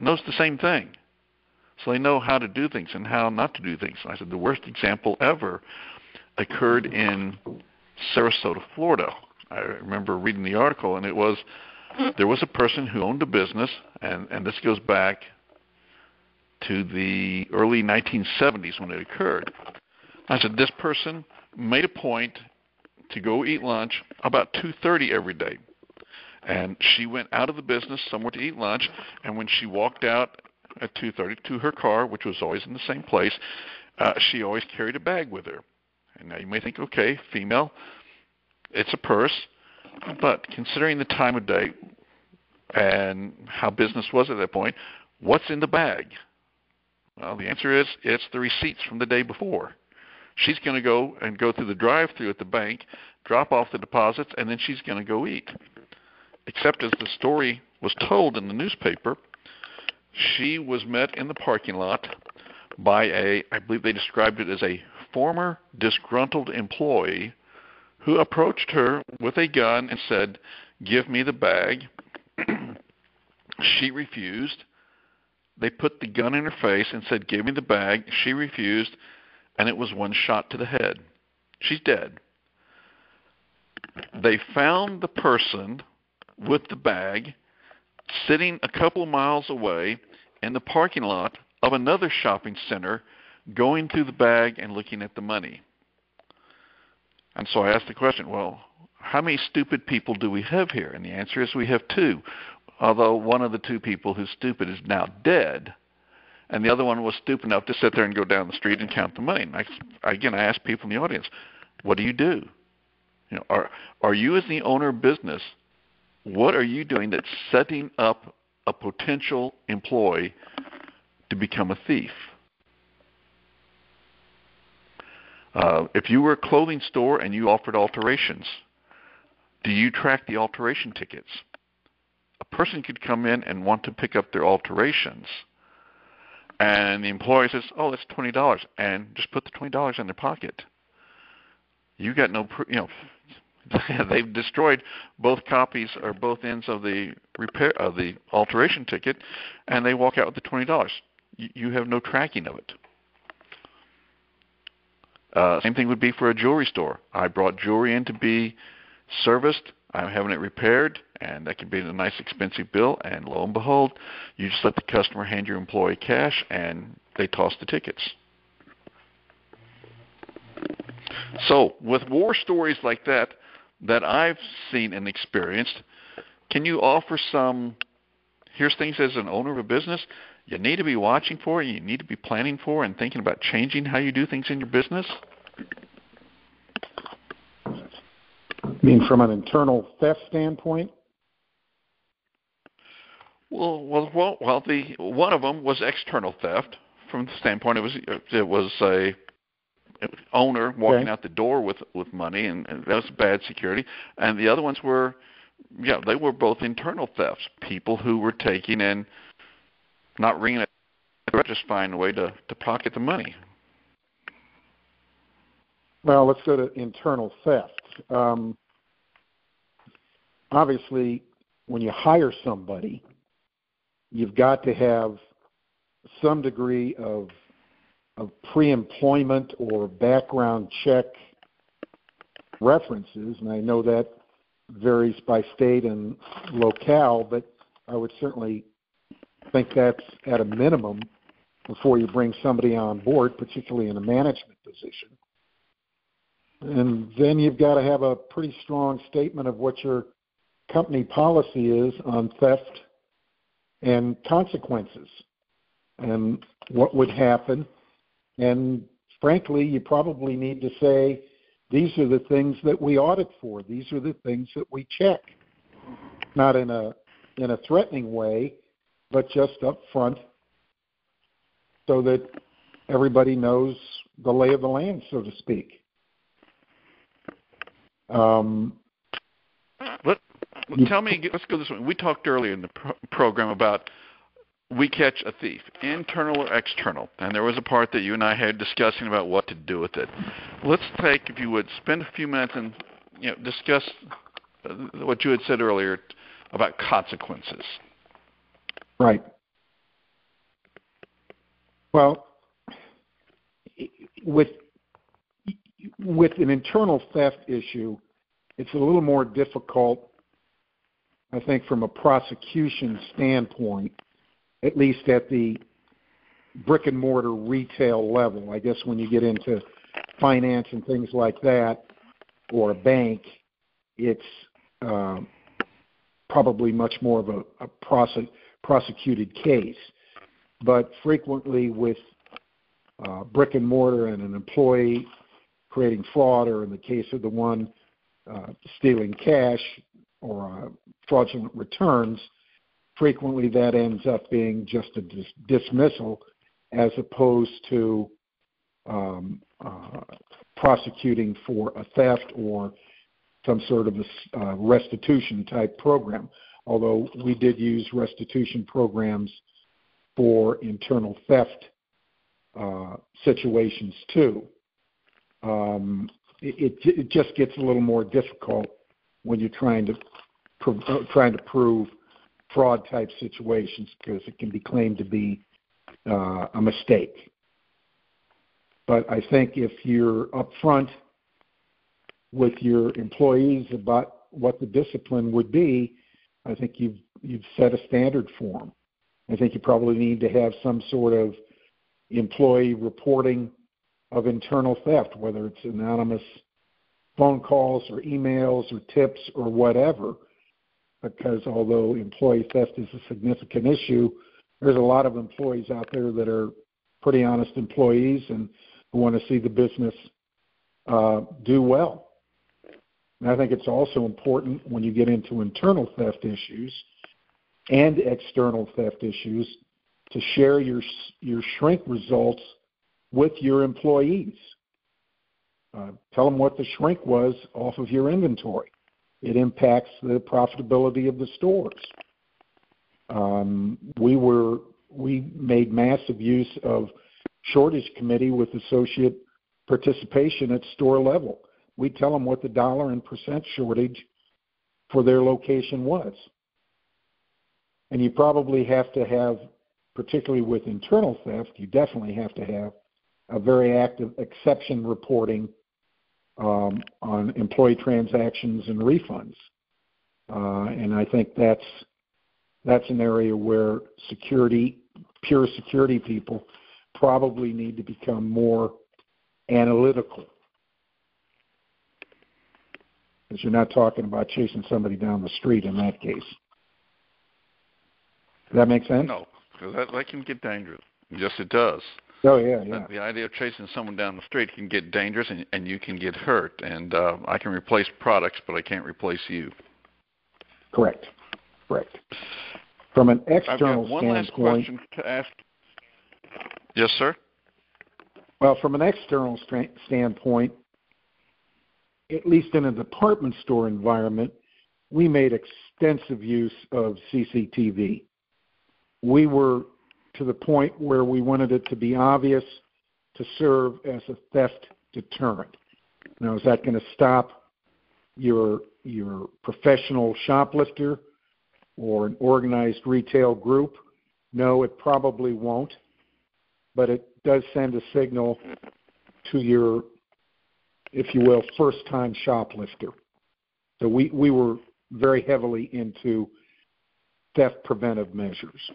knows the same thing. So they know how to do things and how not to do things. I said the worst example ever occurred in Sarasota, Florida. I remember reading the article and it was there was a person who owned a business and and this goes back to the early 1970s when it occurred. I said this person made a point to go eat lunch about 2:30 every day. And she went out of the business somewhere to eat lunch, and when she walked out at 2:30 to her car, which was always in the same place, uh, she always carried a bag with her. And now you may think, okay, female, it's a purse, but considering the time of day and how business was at that point, what's in the bag? Well, the answer is it's the receipts from the day before. She's going to go and go through the drive-through at the bank, drop off the deposits, and then she's going to go eat. Except as the story was told in the newspaper, she was met in the parking lot by a, I believe they described it as a former disgruntled employee who approached her with a gun and said, Give me the bag. *clears throat* she refused. They put the gun in her face and said, Give me the bag. She refused, and it was one shot to the head. She's dead. They found the person with the bag sitting a couple miles away in the parking lot of another shopping center, going through the bag and looking at the money. And so I asked the question, well, how many stupid people do we have here? And the answer is we have two although one of the two people who's stupid is now dead, and the other one was stupid enough to sit there and go down the street and count the money. And I, again, I ask people in the audience, what do you do? You know, are are you as the owner of business, what are you doing that's setting up a potential employee to become a thief? Uh, if you were a clothing store and you offered alterations, do you track the alteration tickets? A person could come in and want to pick up their alterations, and the employer says, "Oh, that's twenty dollars," and just put the twenty dollars in their pocket. You got no, you know, *laughs* they've destroyed both copies or both ends of the repair of the alteration ticket, and they walk out with the twenty dollars. You, you have no tracking of it. Uh, same thing would be for a jewelry store. I brought jewelry in to be serviced. I'm having it repaired and that can be a nice expensive bill. And lo and behold, you just let the customer hand your employee cash, and they toss the tickets. So, with war stories like that that I've seen and experienced, can you offer some? Here's things as an owner of a business you need to be watching for, you need to be planning for, and thinking about changing how you do things in your business. I mean, from an internal theft standpoint? Well, well, well, well. The one of them was external theft. From the standpoint, it was it was a owner walking okay. out the door with with money, and, and that was bad security. And the other ones were, yeah, they were both internal thefts. People who were taking and not ringing it, just find a way to to pocket the money. Well, let's go to internal theft. Um, obviously, when you hire somebody, you've got to have some degree of of pre-employment or background check references, and I know that varies by state and locale, but I would certainly think that's at a minimum before you bring somebody on board, particularly in a management position. and then you've got to have a pretty strong statement of what your company policy is on theft and consequences and what would happen. And frankly, you probably need to say, these are the things that we audit for. These are the things that we check. Not in a in a threatening way, but just up front so that everybody knows the lay of the land, so to speak. Um, Tell me, let's go this way. We talked earlier in the pro- program about we catch a thief, internal or external, and there was a part that you and I had discussing about what to do with it. Let's take, if you would, spend a few minutes and you know discuss uh, what you had said earlier about consequences. Right. Well, with with an internal theft issue, it's a little more difficult, I think, from a prosecution standpoint, at least at the brick and mortar retail level. I guess when you get into finance and things like that, or a bank, it's uh, probably much more of a, a prosec- prosecuted case. But frequently with uh, brick and mortar and an employee creating fraud, or in the case of the one uh, stealing cash or uh, fraudulent returns, frequently that ends up being just a dis- dismissal as opposed to um, uh, prosecuting for a theft or some sort of a uh, restitution type program. Although we did use restitution programs for internal theft uh, situations too. Um, it, it, it, just gets a little more difficult when you're trying to uh, trying to prove fraud type situations because it can be claimed to be uh, a mistake. But I think if you're upfront with your employees about what the discipline would be, I think you've you've set a standard for them. I think you probably need to have some sort of employee reporting of internal theft, whether it's anonymous phone calls or emails or tips or whatever. Because although employee theft is a significant issue, there's a lot of employees out there that are pretty honest employees and who want to see the business uh, do well. And I think it's also important when you get into internal theft issues and external theft issues to share your your shrink results with your employees. Uh, tell them what the shrink was off of your inventory. It impacts the profitability of the stores. Um, we were we made massive use of shortage committee with associate participation at store level. We tell them what the dollar and percent shortage for their location was. And you probably have to have particularly with internal theft, you definitely have to have a very active exception reporting um, on employee transactions and refunds. Uh, and I think that's that's an area where security, pure security people, probably need to become more analytical. Because you're not talking about chasing somebody down the street in that case. Does that make sense? No because that, that can get dangerous. Yes, it does. Oh yeah, yeah. The idea of chasing someone down the street can get dangerous, and, and you can get hurt. And uh, I can replace products, but I can't replace you. Correct. Correct. From an external I've got one standpoint, last question to ask. Yes, sir. Well, from an external standpoint, at least in a department store environment, we made extensive use of CCTV we were to the point where we wanted it to be obvious to serve as a theft deterrent. Now, is that going to stop your your professional shoplifter or an organized retail group? No, it probably won't, but it does send a signal to your, if you will, first-time shoplifter. So we we were very heavily into theft preventive measures.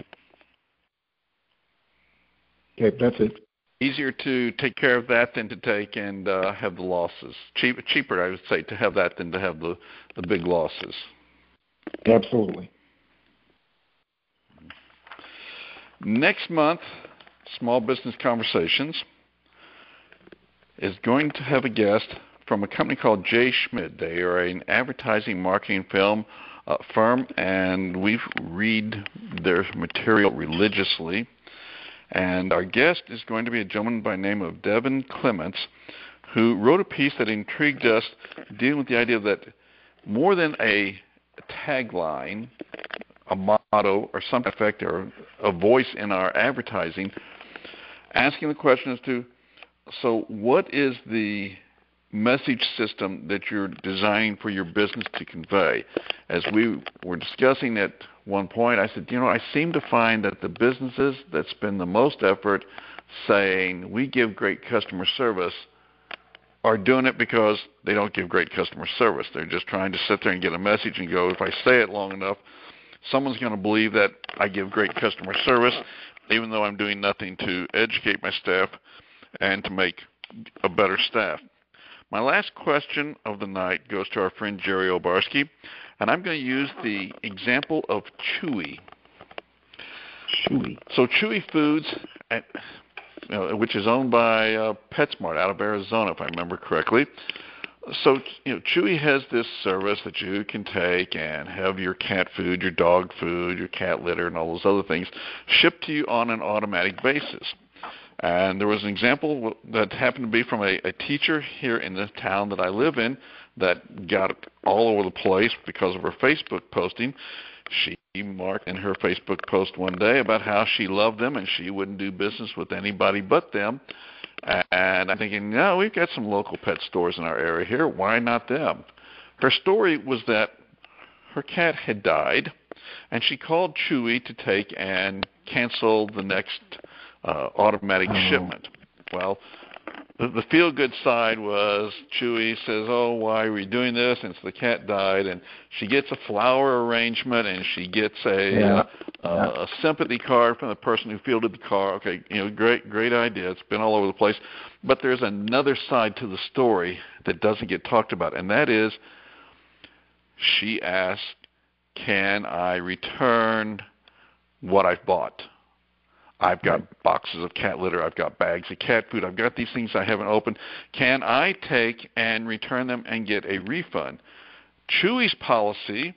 Okay, that's it. easier to take care of that than to take and uh, have the losses. Cheap, cheaper, I would say, to have that than to have the the big losses. Absolutely. Next month, Small Business Conversations is going to have a guest from a company called J. Schmidt. They are an advertising marketing film uh, firm, and we read their material religiously. And our guest is going to be a gentleman by name of Devin Clements, who wrote a piece that intrigued us, dealing with the idea that more than a tagline, a motto, or some effect, or a voice in our advertising, asking the question as to so what is the message system that you're designing for your business to convey? As we were discussing at one point, I said, you know, I seem to find that the businesses that spend the most effort saying we give great customer service are doing it because they don't give great customer service. They're just trying to sit there and get a message and go, if I say it long enough, someone's going to believe that I give great customer service, even though I'm doing nothing to educate my staff and to make a better staff. My last question of the night goes to our friend Jerry Obarski, and I'm going to use the example of Chewy. Chewy. So Chewy Foods, uh, you know, which is owned by uh, PetSmart out of Arizona, if I remember correctly. So you know, Chewy has this service that you can take and have your cat food, your dog food, your cat litter, and all those other things shipped to you on an automatic basis. And there was an example that happened to be from a, a teacher here in the town that I live in that got all over the place because of her Facebook posting. She marked in her Facebook post one day about how she loved them and she wouldn't do business with anybody but them. And I'm thinking, no, we've got some local pet stores in our area here. Why not them? Her story was that her cat had died, and she called Chewy to take and cancel the next uh, automatic oh. shipment. Well, the, the feel good side was Chewy says, "Oh, why are we doing this?" And so the cat died, and she gets a flower arrangement, and she gets a yeah. Uh, yeah. a sympathy card from the person who fielded the car. Okay, you know, great great idea. It's been all over the place, but there's another side to the story that doesn't get talked about, and that is she asked, "Can I return what I've bought?" I've got boxes of cat litter. I've got bags of cat food. I've got these things I haven't opened. Can I take and return them and get a refund? Chewy's policy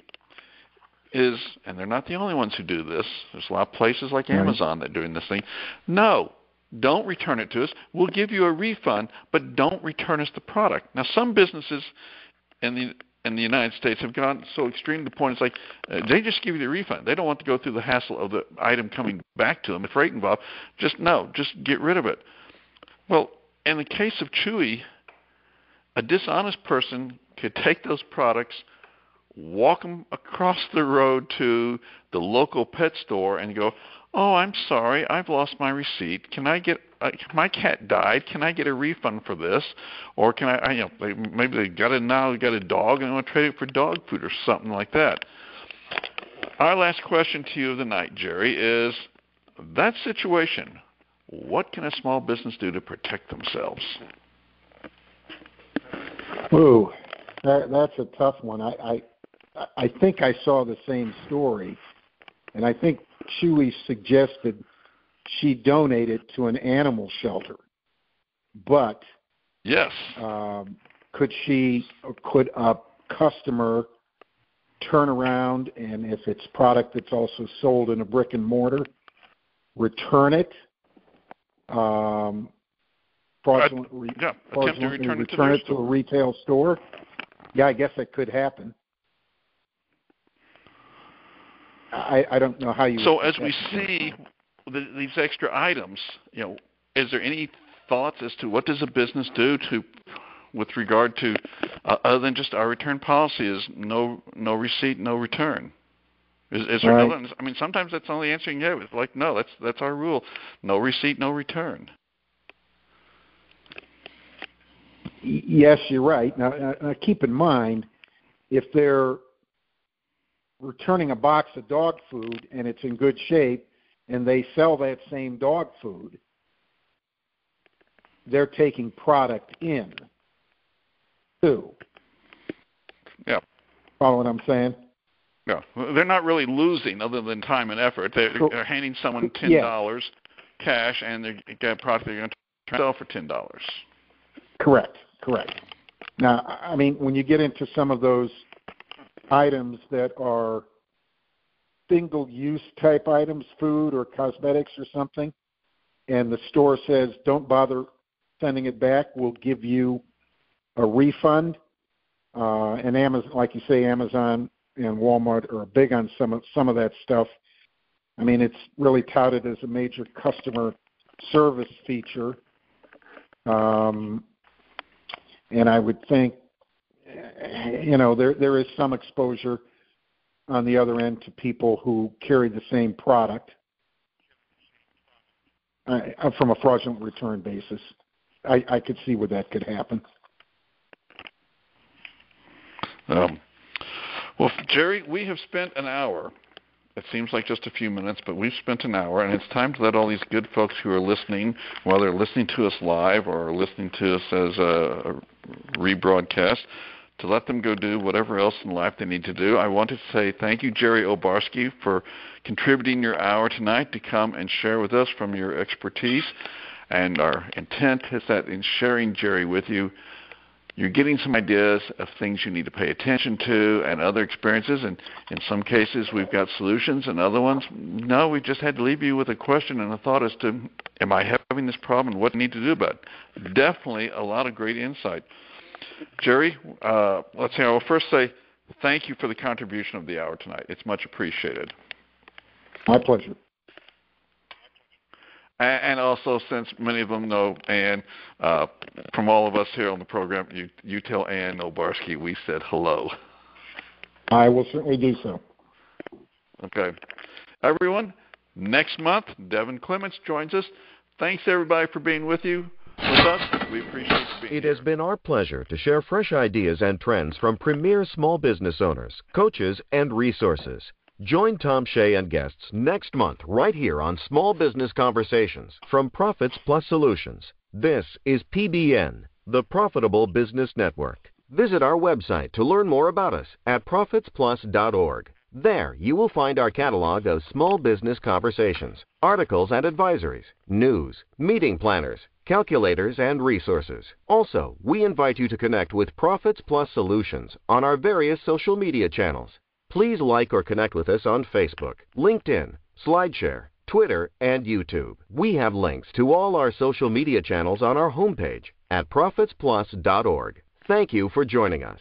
is, and they're not the only ones who do this. There's a lot of places like Amazon that are doing this thing. No, don't return it to us. We'll give you a refund, but don't return us the product. Now, some businesses in the in the United States have gone so extreme to the point it's like uh, they just give you the refund. They don't want to go through the hassle of the item coming back to them. If freight involved, just no, just get rid of it. Well, in the case of Chewy, a dishonest person could take those products, walk them across the road to the local pet store, and go, "Oh, I'm sorry, I've lost my receipt. Can I get my cat died. Can I get a refund for this? Or can I, I you know, maybe they got it now, got a dog, and they want to trade it for dog food or something like that. Our last question to you of the night, Jerry, is that situation. What can a small business do to protect themselves? Ooh, that, that's a tough one. I, I I think I saw the same story, and I think Chewy suggested she donated to an animal shelter. But yes, um, could she could a customer turn around and if it's product that's also sold in a brick and mortar, return it? Um, fraudulently, uh, yeah, fraudulently return, return it, to, it to a retail store. Yeah, I guess that could happen. I, I don't know how you. So as we see, the, these extra items, you know, is there any thoughts as to what does a business do to with regard to uh, other than just our return policy is no no receipt, no return. Is, is there right. no? I mean, sometimes that's the only answer you get. It's like, no, that's that's our rule: no receipt, no return. Yes, you're right. Now, now keep in mind, if they're returning a box of dog food and it's in good shape, and they sell that same dog food, they're taking product in too. Yeah. Follow what I'm saying? Yeah, they're not really losing other than time and effort. They're, they're handing someone ten dollars yeah. cash, and they get a product they're going to sell for ten dollars. Correct. Correct. Now, I mean, when you get into some of those items that are single-use type items, food or cosmetics or something, and the store says, "Don't bother sending it back. We'll give you a refund." Uh, and Amazon, like you say, Amazon and Walmart are big on some of some of that stuff. I mean, it's really touted as a major customer service feature, um, and I would think, you know, there there is some exposure on the other end to people who carry the same product uh, from a fraudulent return basis. I, I could see where that could happen. Um, well, Jerry, we have spent an hour. It seems like just a few minutes, but we've spent an hour, and it's time to let all these good folks who are listening, whether they're listening to us live or listening to us as a rebroadcast, to let them go do whatever else in life they need to do. I want to say thank you, Jerry Obarski, for contributing your hour tonight to come and share with us from your expertise. And our intent is that in sharing Jerry with you, you're getting some ideas of things you need to pay attention to and other experiences. And in some cases, we've got solutions, and other ones, no, we just had to leave you with a question and a thought as to, am I having this problem and what do I need to do about it? Definitely a lot of great insight. Jerry, uh, let's say I will first say thank you for the contribution of the hour tonight. It's much appreciated. My pleasure. And also, since many of them know Ann, uh, from all of us here on the program, you, you tell Ann Obarski we said hello. I will certainly do so. Okay. Everyone, next month, Devin Clements joins us. Thanks, everybody, for being with you. With us, we appreciate you being It here. has been our pleasure to share fresh ideas and trends from premier small business owners, coaches, and resources. Join Tom Shay and guests next month right here on Small Business Conversations from Profits Plus Solutions. This is PBN, the Profitable Business Network. Visit our website to learn more about us at profitsplus.org. There, you will find our catalog of small business conversations, articles and advisories, news, meeting planners, calculators, and resources. Also, we invite you to connect with Profits Plus Solutions on our various social media channels. Please like or connect with us on Facebook, LinkedIn, SlideShare, Twitter, and YouTube. We have links to all our social media channels on our homepage at profitsplus.org. Thank you for joining us.